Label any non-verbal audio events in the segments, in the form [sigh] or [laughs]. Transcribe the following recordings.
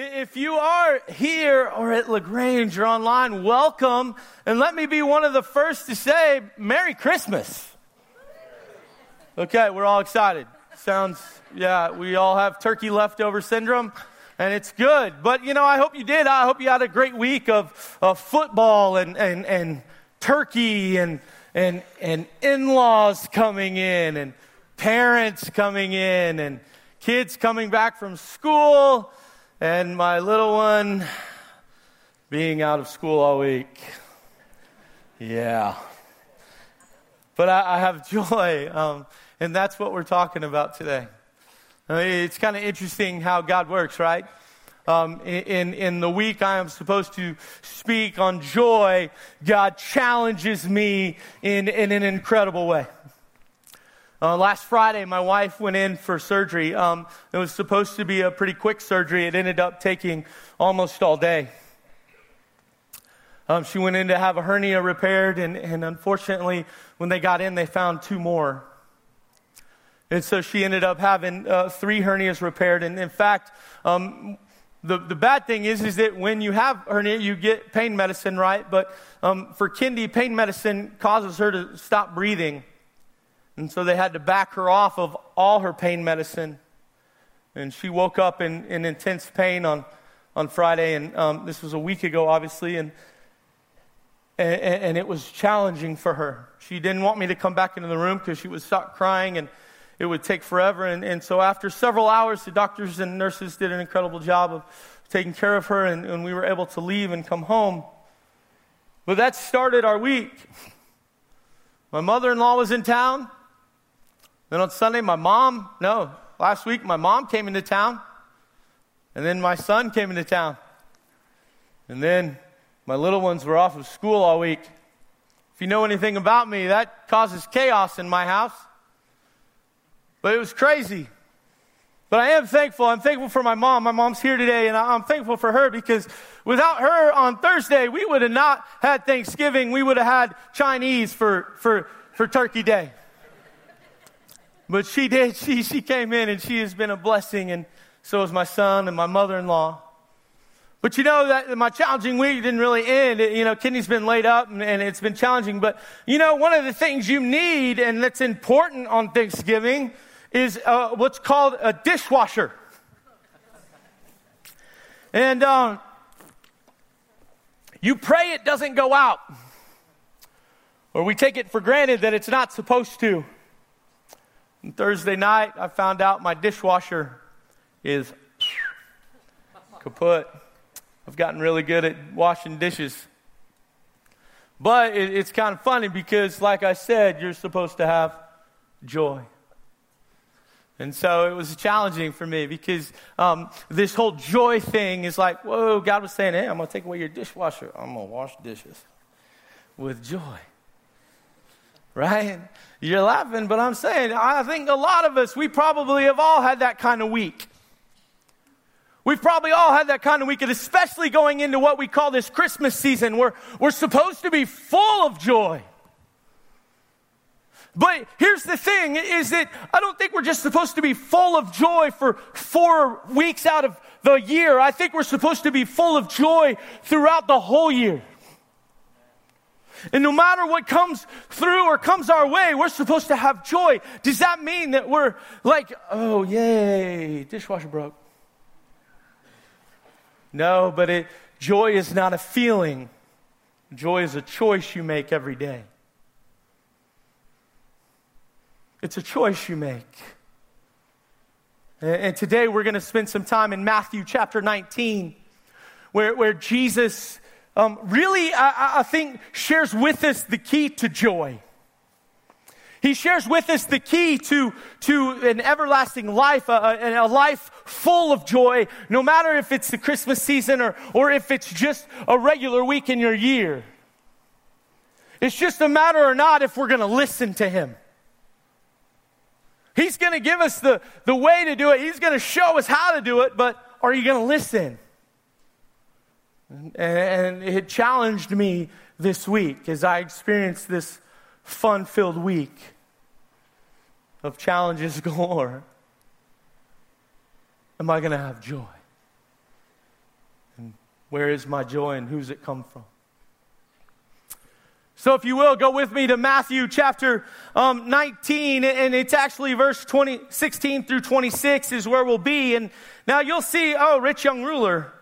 If you are here or at LaGrange or online, welcome. And let me be one of the first to say Merry Christmas. Okay, we're all excited. Sounds, yeah, we all have turkey leftover syndrome, and it's good. But, you know, I hope you did. I hope you had a great week of, of football and, and, and turkey and, and, and in laws coming in and parents coming in and kids coming back from school and my little one being out of school all week. Yeah. But I, I have [laughs] joy, um, and that's what we're talking about today. I mean, it's kind of interesting how God works, right? Um, in, in the week I am supposed to speak on joy, God challenges me in, in an incredible way. Uh, last Friday, my wife went in for surgery. Um, it was supposed to be a pretty quick surgery. It ended up taking almost all day. Um, she went in to have a hernia repaired, and, and unfortunately, when they got in, they found two more. And so she ended up having uh, three hernias repaired. And in fact, um, the, the bad thing is, is that when you have hernia, you get pain medicine, right? But um, for Kindy, pain medicine causes her to stop breathing. And so they had to back her off of all her pain medicine. And she woke up in, in intense pain on, on Friday. And um, this was a week ago, obviously. And, and, and, it was challenging for her. She didn't want me to come back into the room because she would start crying and it would take forever. And, and so after several hours, the doctors and nurses did an incredible job of taking care of her. And, and we were able to leave and come home. But that started our week. My mother in law was in town. Then on Sunday, my mom, no, last week, my mom came into town. And then my son came into town. And then my little ones were off of school all week. If you know anything about me, that causes chaos in my house. But it was crazy. But I am thankful. I'm thankful for my mom. My mom's here today, and I'm thankful for her because without her on Thursday, we would have not had Thanksgiving. We would have had Chinese for, for, for Turkey Day. But she did. She, she came in and she has been a blessing, and so has my son and my mother in law. But you know that my challenging week didn't really end. You know, Kindy's been laid up and, and, it's been challenging. But you know, one of the things you need and that's important on Thanksgiving is uh, what's called a dishwasher. And um, you pray it doesn't go out, or we take it for granted that it's not supposed to. And Thursday night, I found out my dishwasher is kaput. I've gotten really good at washing dishes. But it, it's kind of funny because, like I said, you're supposed to have joy. And so it was challenging for me because um, this whole joy thing is like, whoa, God was saying, hey, I'm going to take away your dishwasher. I'm going to wash dishes with joy right? You're laughing, but I'm saying, I think a lot of us, we probably have all had that kind of week. We've probably all had that kind of week, and especially going into what we call this Christmas season, where we're supposed to be full of joy. But here's the thing is that I don't think we're just supposed to be full of joy for four weeks out of the year. I think we're supposed to be full of joy throughout the whole year. And no matter what comes through or comes our way, we're supposed to have joy. Does that mean that we're like, oh, yay, dishwasher broke? No, but it, joy is not a feeling. Joy is a choice you make every day. It's a choice you make. And today we're going to spend some time in Matthew chapter 19, where, where Jesus um, really, I, I think, shares with us the key to joy. He shares with us the key to, to an everlasting life, a, a, life full of joy, no matter if it's the Christmas season or, or if it's just a regular week in your year. It's just a matter or not if we're going to listen to Him. He's going to give us the, the way to do it, He's going to show us how to do it, but are you going to listen? And it challenged me this week as I experienced this fun filled week of challenges [laughs] galore. Am I going to have joy? And where is my joy and who's it come from? So, if you will, go with me to Matthew chapter um, 19, and it's actually verse 20, 16 through 26 is where we'll be. And now you'll see, oh, rich young ruler.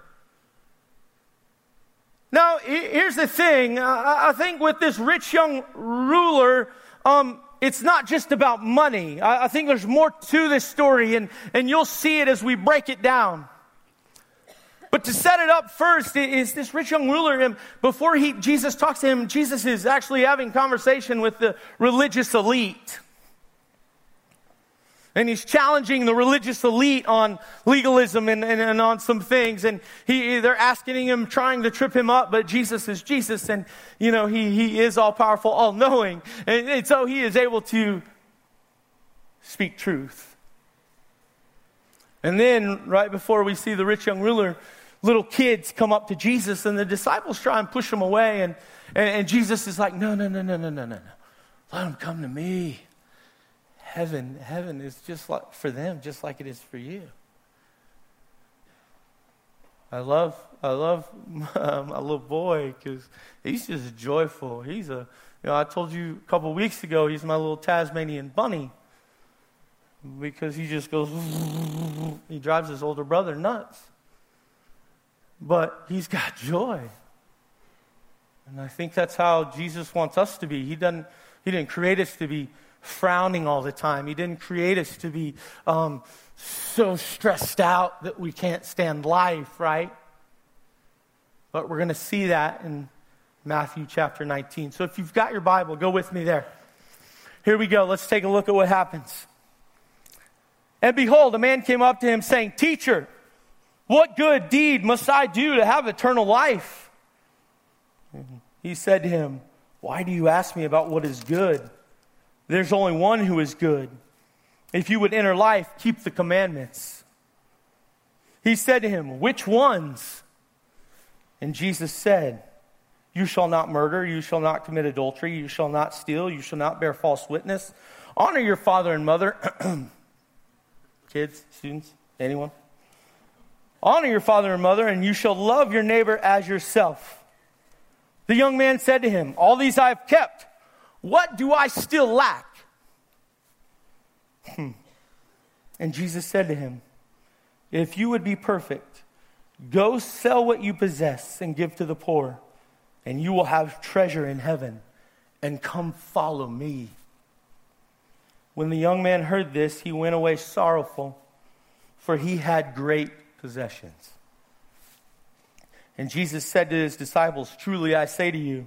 Now, here's the thing. I think with this rich young ruler, um, it's not just about money. I think there's more to this story, and, and you'll see it as we break it down. But to set it up first is this rich young ruler, and before he, Jesus talks to him, Jesus is actually having conversation with the religious elite. And he's challenging the religious elite on legalism and, and, and, on some things. And he, they're asking him, trying to trip him up, but Jesus is Jesus. And, you know, he, he is all powerful, all knowing. And, and so he is able to speak truth. And then, right before we see the rich young ruler, little kids come up to Jesus and the disciples try and push them away. And, and, and Jesus is like, no, no, no, no, no, no, no, no. Let them come to me. Heaven, heaven is just like for them, just like it is for you. I love, I love my, [laughs] my little boy because he's just joyful. He's a, you know, I told you a couple weeks ago, he's my little Tasmanian bunny because he just goes, [laughs] he drives his older brother nuts. But he's got joy. And I think that's how Jesus wants us to be. He, doesn't, he didn't create us to be frowning all the time. He didn't create us to be um, so stressed out that we can't stand life, right? But we're going to see that in Matthew chapter 19. So if you've got your Bible, go with me there. Here we go. Let's take a look at what happens. And behold, a man came up to him saying, Teacher, what good deed must I do to have eternal life? He said to him, Why do you ask me about what is good? There's only one who is good. If you would enter life, keep the commandments. He said to him, Which ones? And Jesus said, You shall not murder, you shall not commit adultery, you shall not steal, you shall not bear false witness. Honor your father and mother. [clears throat] Kids, students, anyone? Honor your father and mother, and you shall love your neighbor as yourself. The young man said to him, All these I have kept. What do I still lack? Hmm. And Jesus said to him, If you would be perfect, go sell what you possess and give to the poor, and you will have treasure in heaven, and come follow me. When the young man heard this, he went away sorrowful, for he had great possessions. And Jesus said to his disciples, Truly I say to you,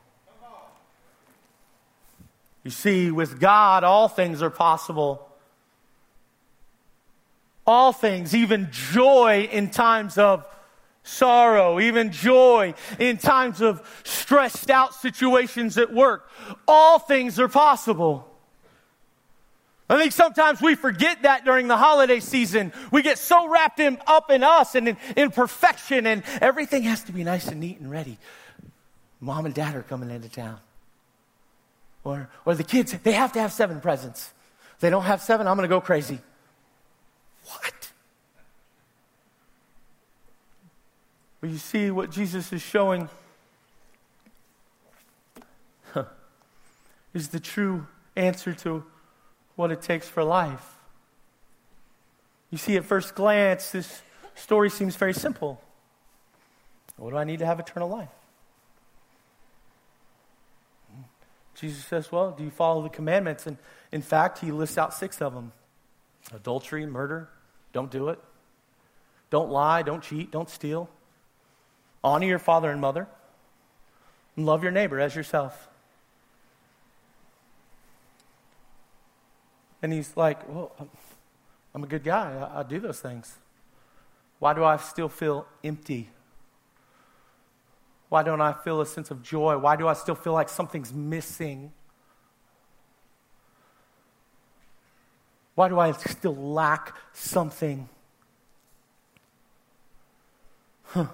You see, with God, all things are possible. All things, even joy in times of sorrow, even joy in times of stressed out situations at work. All things are possible. I think sometimes we forget that during the holiday season. We get so wrapped in, up in us and in, in perfection, and everything has to be nice and neat and ready. Mom and dad are coming into town. Or, or the kids, they have to have seven presents. If they don't have seven, I'm going to go crazy. What? Well, you see what Jesus is showing huh, is the true answer to what it takes for life. You see, at first glance, this story seems very simple. What do I need to have eternal life? Jesus says, Well, do you follow the commandments? And in fact, he lists out six of them adultery, murder, don't do it. Don't lie, don't cheat, don't steal. Honor your father and mother. And love your neighbor as yourself. And he's like, Well, I'm a good guy. I, I do those things. Why do I still feel empty? Why don't I feel a sense of joy? Why do I still feel like something's missing? Why do I still lack something? Huh.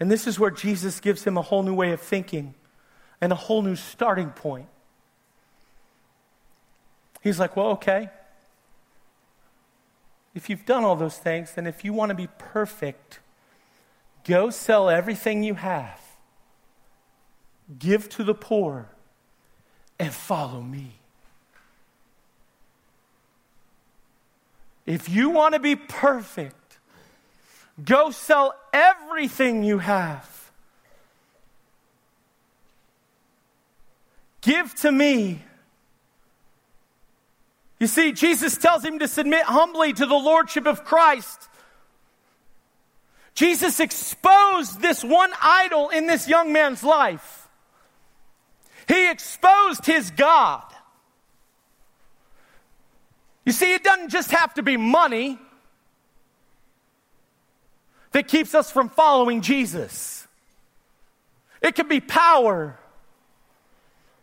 And this is where Jesus gives him a whole new way of thinking and a whole new starting point. He's like, well, okay. If you've done all those things, then if you want to be perfect, go sell everything you have, give to the poor, and follow me. If you want to be perfect, go sell everything you have. Give to me. You see, Jesus tells him to submit humbly to the Lordship of Christ. Jesus exposed this one idol in this young man's life. He exposed his God. You see, it doesn't just have to be money that keeps us from following Jesus. It can be power,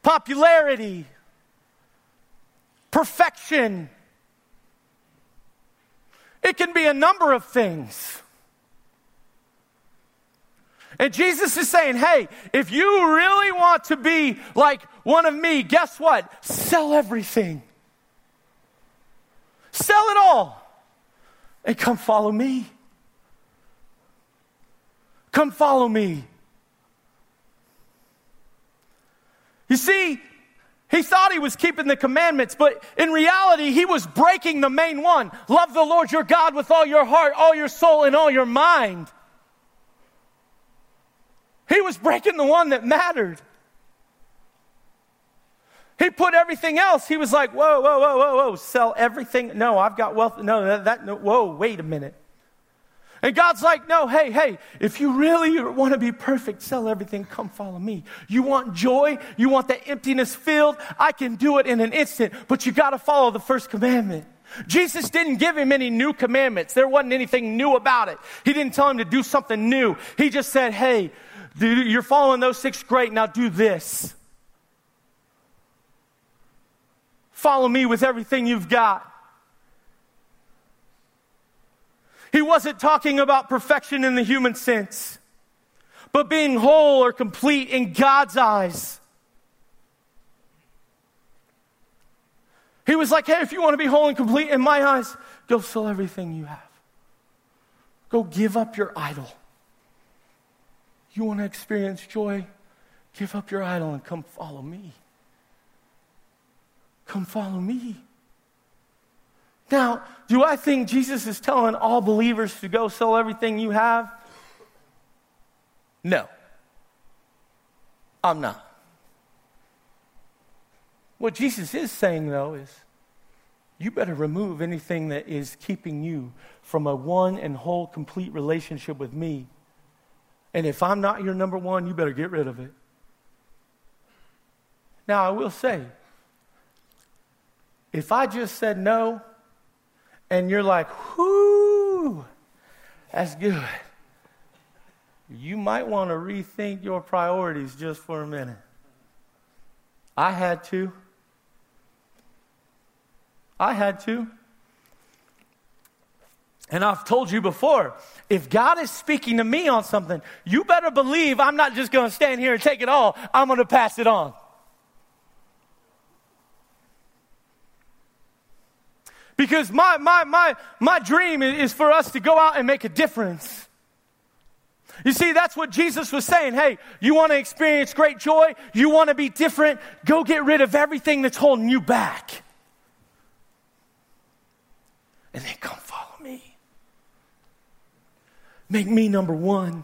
popularity, perfection. It can be a number of things. And Jesus is saying, hey, if you really want to be like one of me, guess what? Sell everything. Sell it all and come follow me. Come follow me. You see, he thought he was keeping the commandments, but in reality, he was breaking the main one. Love the Lord your God with all your heart, all your soul, and all your mind. He was breaking the one that mattered. He put everything else. He was like, whoa, whoa, whoa, whoa, whoa, sell everything. No, I've got wealth. No, that, that no, whoa, wait a minute. And God's like, no, hey, hey, if you really want to be perfect, sell everything, come follow me. You want joy? You want the emptiness filled? I can do it in an instant, but you got to follow the first commandment. Jesus didn't give him any new commandments. There wasn't anything new about it. He didn't tell him to do something new. He just said, hey, you're following those six, great, now do this. Follow me with everything you've got. He wasn't talking about perfection in the human sense, but being whole or complete in God's eyes. He was like, hey, if you want to be whole and complete in my eyes, go sell everything you have. Go give up your idol. You want to experience joy? Give up your idol and come follow me. Come follow me. Now, do I think Jesus is telling all believers to go sell everything you have? No. I'm not. What Jesus is saying, though, is you better remove anything that is keeping you from a one and whole, complete relationship with me. And if I'm not your number one, you better get rid of it. Now, I will say, if I just said no, and you're like, whoo, that's good, you might want to rethink your priorities just for a minute. I had to. I had to. And I've told you before, if God is speaking to me on something, you better believe I'm not just going to stand here and take it all. I'm going to pass it on. Because my, my, my, my dream is for us to go out and make a difference. You see, that's what Jesus was saying. Hey, you want to experience great joy? You want to be different? Go get rid of everything that's holding you back. And then come follow. Make me number one.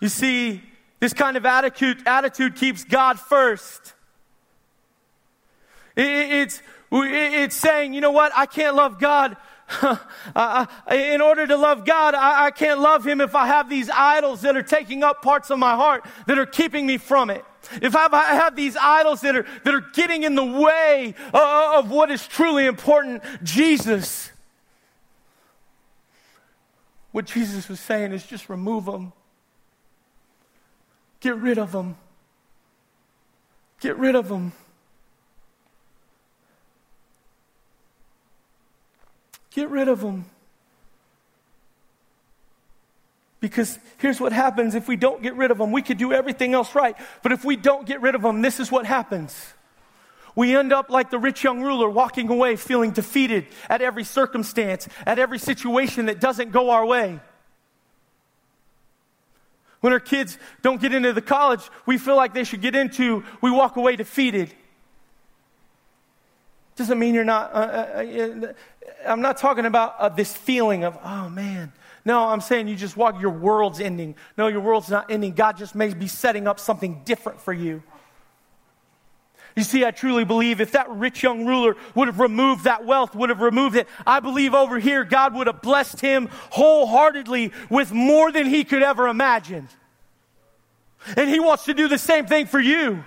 You see, this kind of attitude, attitude keeps God first. It, it's it's saying, you know what? I can't love God. [laughs] Uh, uh, in order to love God, I, I can't love Him if I have these idols that are taking up parts of my heart that are keeping me from it. If I have these idols that are, that are getting in the way uh, of what is truly important, Jesus. What Jesus was saying is just remove them. Get rid of them. Get rid of them. Get rid of them. Because here's what happens if we don't get rid of them. We could do everything else right. But if we don't get rid of them, this is what happens. We end up like the rich young ruler, walking away feeling defeated at every circumstance, at every situation that doesn't go our way. When our kids don't get into the college we feel like they should get into, we walk away defeated. Doesn't mean you're not, uh, uh, uh I'm not talking about uh, this feeling of, oh man. No, I'm saying you just walk, your world's ending. No, your world's not ending. God just may be setting up something different for you. You see, I truly believe if that rich young ruler would have removed that wealth, would have removed it, I believe over here God would have blessed him wholeheartedly with more than he could ever imagine. And he wants to do the same thing for you.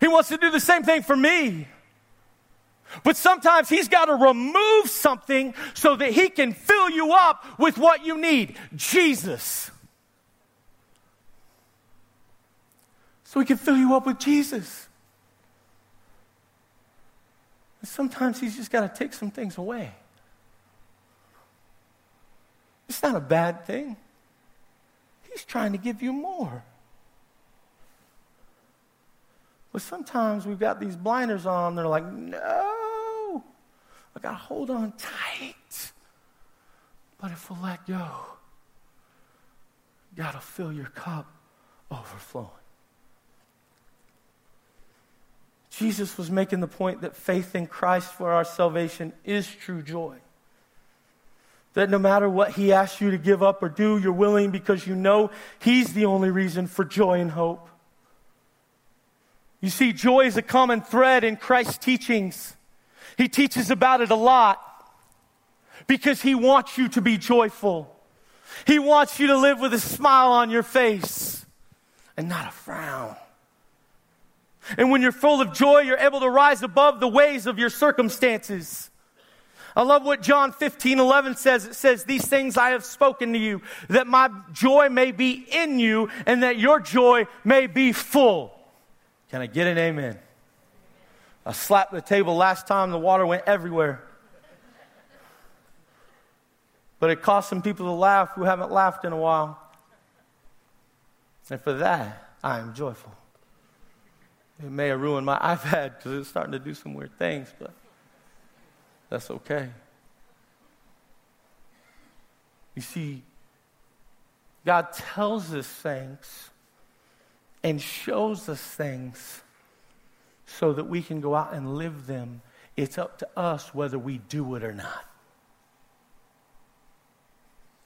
He wants to do the same thing for me. But sometimes he's got to remove something so that he can fill you up with what you need Jesus. He can fill you up with Jesus. And sometimes he's just got to take some things away. It's not a bad thing. He's trying to give you more. But sometimes we've got these blinders on, they're like, no, I got to hold on tight. But if we'll let go, God will fill your cup overflowing. Jesus was making the point that faith in Christ for our salvation is true joy. That no matter what He asks you to give up or do, you're willing because you know He's the only reason for joy and hope. You see, joy is a common thread in Christ's teachings. He teaches about it a lot because He wants you to be joyful. He wants you to live with a smile on your face and not a frown. And when you're full of joy, you're able to rise above the ways of your circumstances. I love what John 15, 11 says. It says, These things I have spoken to you, that my joy may be in you, and that your joy may be full. Can I get an amen? I slapped the table last time, the water went everywhere. But it caused some people to laugh who haven't laughed in a while. And for that, I am joyful. It may have ruined my [laughs] iPad because it's starting to do some weird things, but that's okay. You see, God tells us things and shows us things so that we can go out and live them. It's up to us whether we do it or not.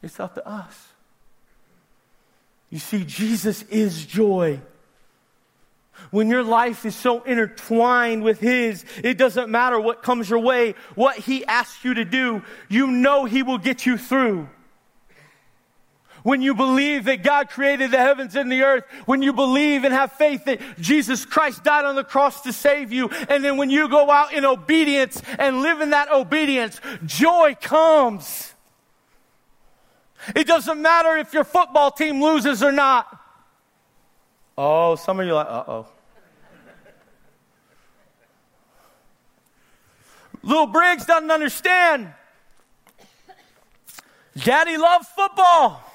It's up to us. You see, Jesus is joy. When your life is so intertwined with His, it doesn't matter what comes your way, what He asks you to do, you know He will get you through. When you believe that God created the heavens and the earth, when you believe and have faith that Jesus Christ died on the cross to save you, and then when you go out in obedience and live in that obedience, joy comes. It doesn't matter if your football team loses or not. Oh, some of you are like, uh oh. Little Briggs doesn't understand. Daddy loves football.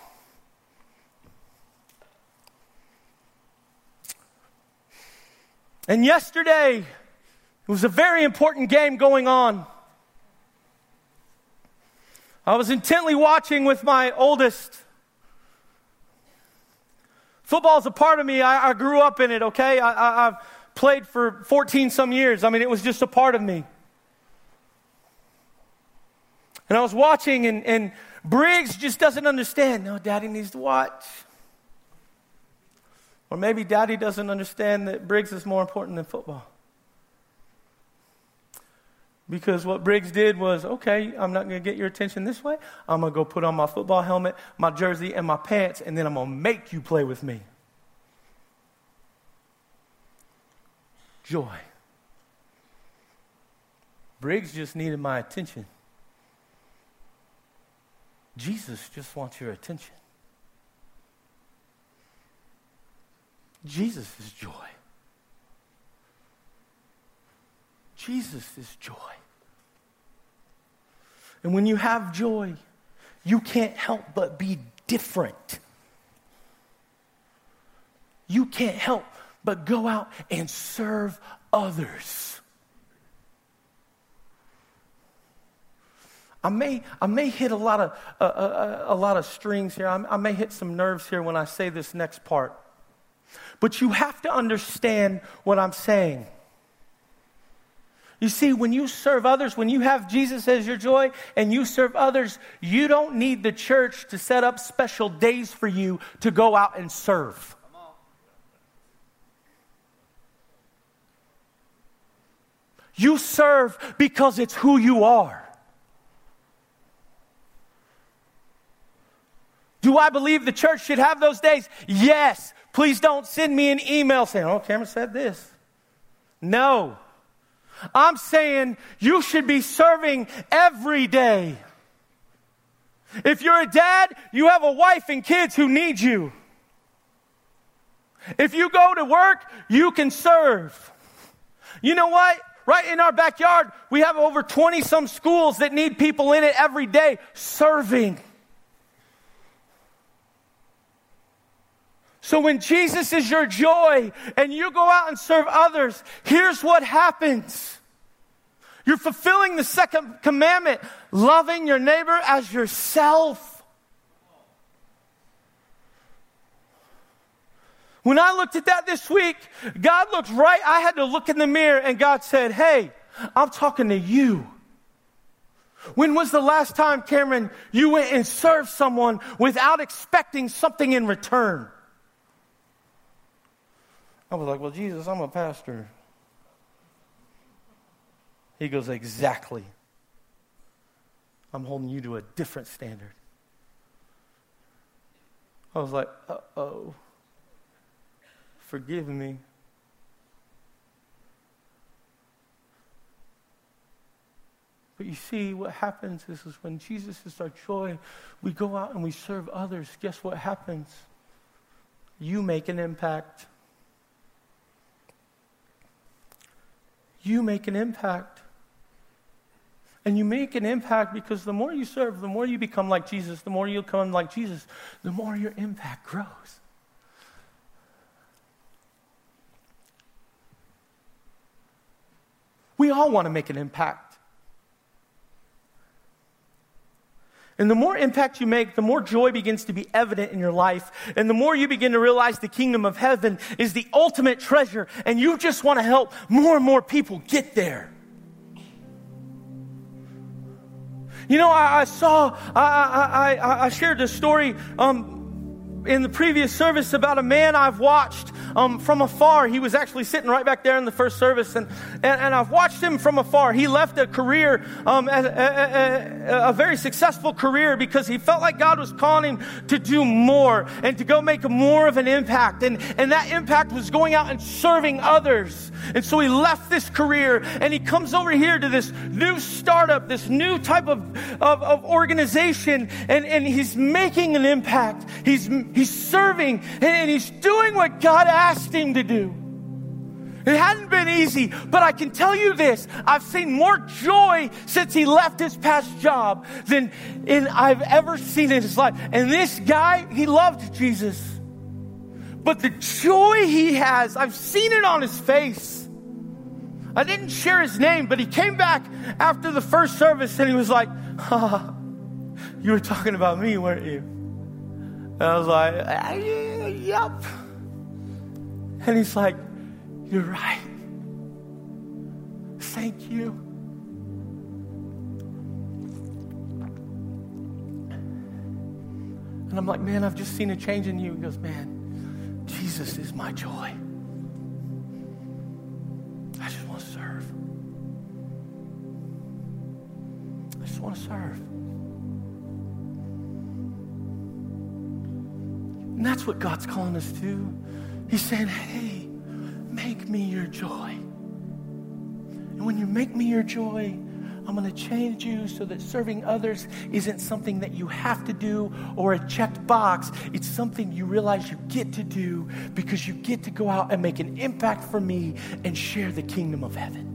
And yesterday, it was a very important game going on. I was intently watching with my oldest. Football is a part of me. I, I grew up in it, okay? I, have played for 14 some years. I mean, it was just a part of me. And I was watching, and, and Briggs just doesn't understand. No, daddy needs to watch. Or maybe daddy doesn't understand that Briggs is more important than football. Because what Briggs did was, okay, I'm not going to get your attention this way. I'm going to go put on my football helmet, my jersey, and my pants, and then I'm going to make you play with me. Joy. Briggs just needed my attention. Jesus just wants your attention. Jesus is joy. Jesus is joy. And when you have joy, you can't help but be different. You can't help but go out and serve others. I may, I may hit a lot of, uh, uh, a lot of strings here. I, I may hit some nerves here when I say this next part. But you have to understand what I'm saying. You see, when you serve others, when you have Jesus as your joy and you serve others, you don't need the church to set up special days for you to go out and serve. You serve because it's who you are. Do I believe the church should have those days? Yes. Please don't send me an email saying, oh, Cameron said this. No. I'm saying you should be serving every day. If you're a dad, you have a wife and kids who need you. If you go to work, you can serve. You know what? Right in our backyard, we have over 20 some schools that need people in it every day serving. So when Jesus is your joy and you go out and serve others, here's what happens. You're fulfilling the second commandment, loving your neighbor as yourself. When I looked at that this week, God looked right. I had to look in the mirror and God said, Hey, I'm talking to you. When was the last time, Cameron, you went and served someone without expecting something in return? I was like, Well, Jesus, I'm a pastor. He goes, Exactly. I'm holding you to a different standard. I was like, Uh oh. Forgive me. But you see, what happens is, is when Jesus is our joy, we go out and we serve others. Guess what happens? You make an impact. You make an impact. And you make an impact because the more you serve, the more you become like Jesus, the more you become like Jesus, the more your impact grows. We all want to make an impact. And the more impact you make, the more joy begins to be evident in your life. And the more you begin to realize the kingdom of heaven is the ultimate treasure. And you just want to help more and more people get there. You know, I, I saw, I, I, I, shared this story um, in the previous service about a man I've watched um, from afar. He was actually sitting right back there in the first service, and, and, and I've watched him from afar. He left a career, um, a, a, a, a, very successful career, because he felt like God was calling him to do more and to go make more of an impact. And, and that impact was going out and serving others. And so he left this career and he comes over here to this new startup, this new type of, of, of organization, and, and he's making an impact. He's, he's serving and he's doing what God asked him to do. It hadn't been easy, but I can tell you this. I've seen more joy since he left his past job than in I've ever seen in his life. And this guy, he loved Jesus. But the joy he has, I've seen it on his face. I didn't share his name, but he came back after the first service and he was like, [laughs] oh, You were talking about me, weren't you? And I was like, Yep. And he's like, You're right. Thank you. And I'm like, Man, I've just seen a change in you. He goes, Man, Jesus is my joy. I just want to serve. I just want to serve. And that's what God's calling us to. He's saying, hey, make me your joy. And when you make me your joy, I'm going to change you so that serving others isn't something that you have to do or a checked box. It's something you realize you get to do because you get to go out and make an impact for me and share the kingdom of heaven.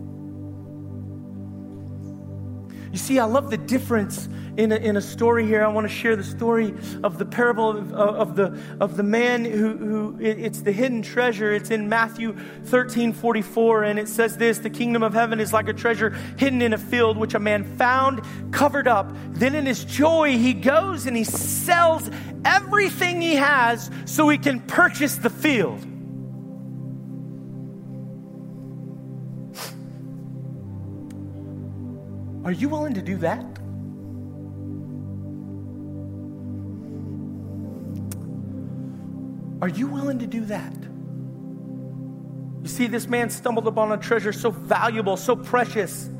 You see, I love the difference in a, in a story here. I want to share the story of the parable of, of the, of the man who, who it, it's the hidden treasure. It's in Matthew 13 44, and it says this The kingdom of heaven is like a treasure hidden in a field, which a man found covered up. Then in his joy, he goes and he sells everything he has so he can purchase the field. Are you willing to do that? Are you willing to do that? You see, this man stumbled upon a treasure so valuable, so precious.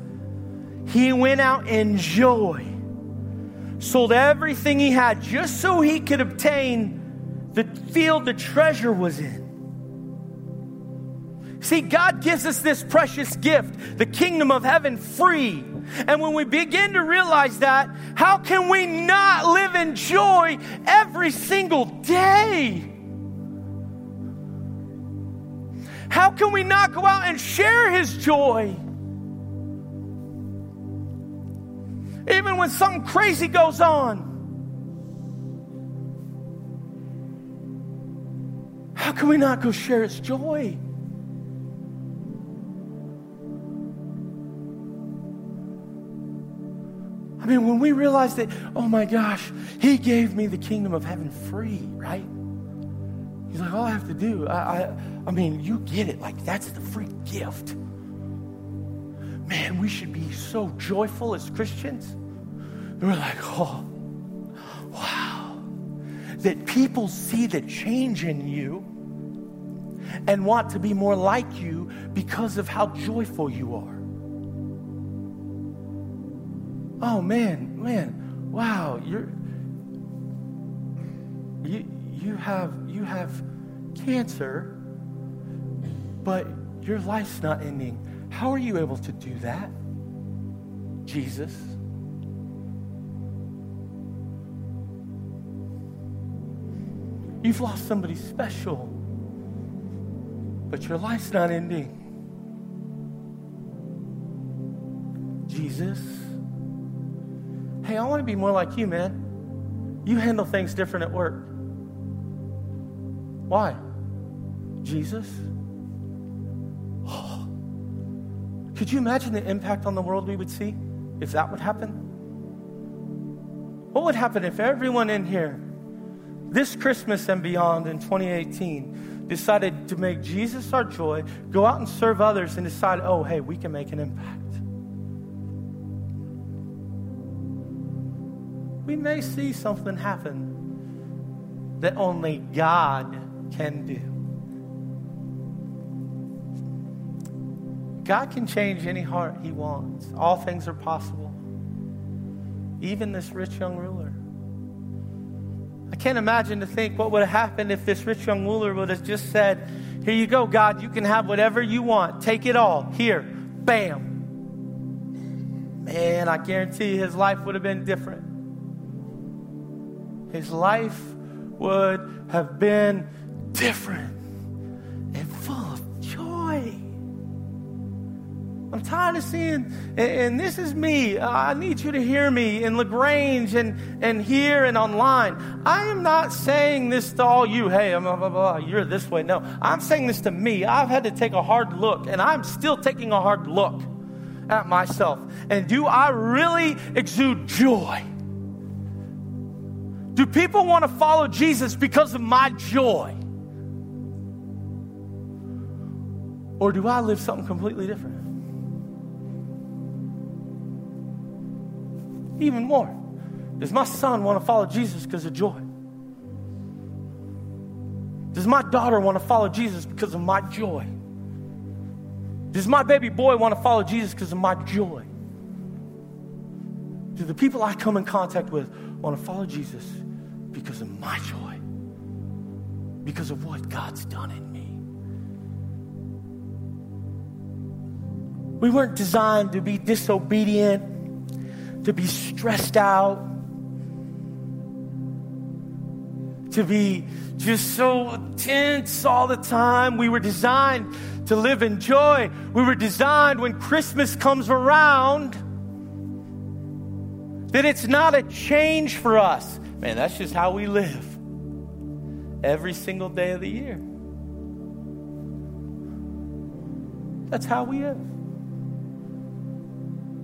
He went out in joy, sold everything he had just so he could obtain the field the treasure was in. See, God gives us this precious gift, the kingdom of heaven, free. And when we begin to realize that, how can we not live in joy every single day? How can we not go out and share his joy? Even when something crazy goes on. How can we not go share his joy? I mean, when we realize that, oh my gosh, he gave me the kingdom of heaven free, right? He's like, all I have to do, I, I, I mean, you get it. Like, that's the free gift. Man, we should be so joyful as Christians. We're like, oh, wow. That people see the change in you and want to be more like you because of how joyful you are. Oh man, man, wow, you're you you have you have cancer, but your life's not ending. How are you able to do that? Jesus. You've lost somebody special, but your life's not ending. Jesus. Hey, I want to be more like you, man. You handle things different at work. Why? Jesus? Oh. [gasps] Could you imagine the impact on the world we would see if that would happen? What would happen if everyone in here, this Christmas and beyond in 2018, decided to make Jesus our joy, go out and serve others, and decide, oh, hey, we can make an impact? May see something happen that only God can do. God can change any heart He wants. All things are possible. Even this rich young ruler. I can't imagine to think what would have happened if this rich young ruler would have just said, Here you go, God, you can have whatever you want. Take it all. Here, bam. Man, I guarantee his life would have been different his life would have been different and full of joy. I'm tired of seeing, and, this is me. Uh, I need you to hear me in LaGrange and, and here and online. I am not saying this to all you, hey, blah, blah, blah, you're this way. No, I'm saying this to me. I've had to take a hard look, and I'm still taking a hard look at myself. And do I really exude joy? Do people want to follow Jesus because of my joy? Or do I live something completely different? Even more, does my son want to follow Jesus because of joy? Does my daughter want to follow Jesus because of my joy? Does my baby boy want to follow Jesus because of my joy? Do the people I come in contact with want to follow Jesus because of my joy, because of what God's done in me. We weren't designed to be disobedient to be stressed out, to be just so tense all the time. We were designed to live in joy. We were designed when Christmas comes around that it's not a change for us. Man, that's just how we live every single day of the year. That's how we live.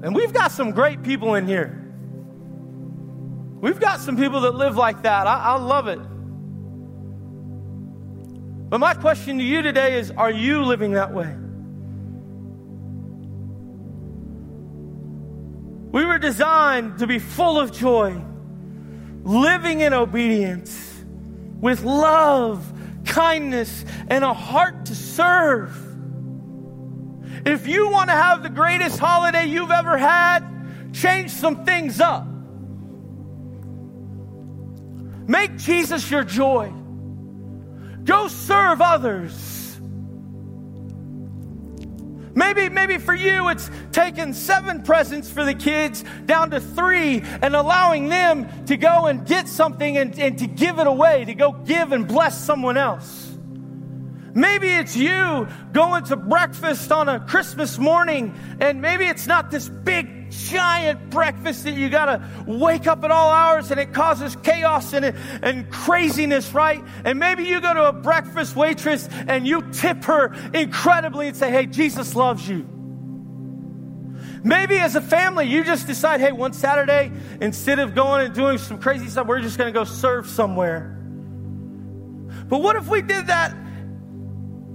And we've got some great people in here. We've got some people that live like that. I, I love it. But my question to you today is are you living that way? We were designed to be full of joy, living in obedience, with love, kindness, and a heart to serve. If you want to have the greatest holiday you've ever had, change some things up. Make Jesus your joy. Go serve others. Maybe, maybe for you, it's taking seven presents for the kids down to three and allowing them to go and get something and, and to give it away, to go give and bless someone else. Maybe it's you going to breakfast on a Christmas morning, and maybe it's not this big giant breakfast that you got to wake up at all hours and it causes chaos and, and craziness, right? And maybe you go to a breakfast waitress and you tip her incredibly and say, hey, Jesus loves you. Maybe as a family, you just decide, hey, one Saturday, instead of going and doing some crazy stuff, we're just going to go serve somewhere. But what if we did that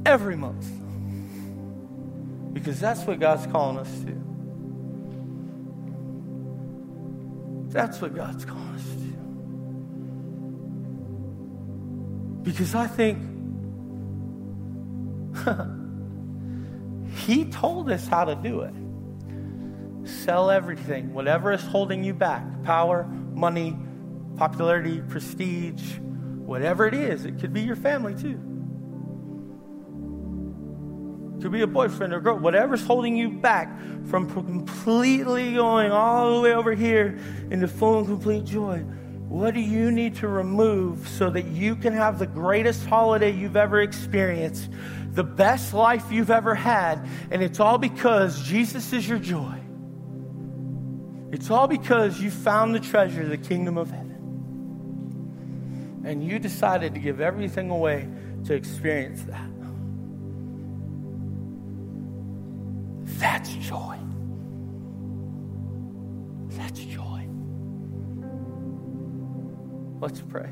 every month? Because that's what God's calling us to. That's what God's calling us to. Because I think [laughs] He told us how to do it. Sell everything, whatever is holding you back power, money, popularity, prestige, whatever it is. It could be your family too. Could be a boyfriend or girl, whatever's holding you back from completely going all the way over here into full and complete joy. What do you need to remove so that you can have the greatest holiday you've ever experienced, the best life you've ever had, and it's all because Jesus is your joy? It's all because you found the treasure, the kingdom of heaven. And you decided to give everything away to experience that. That's joy. That's joy. Let's pray.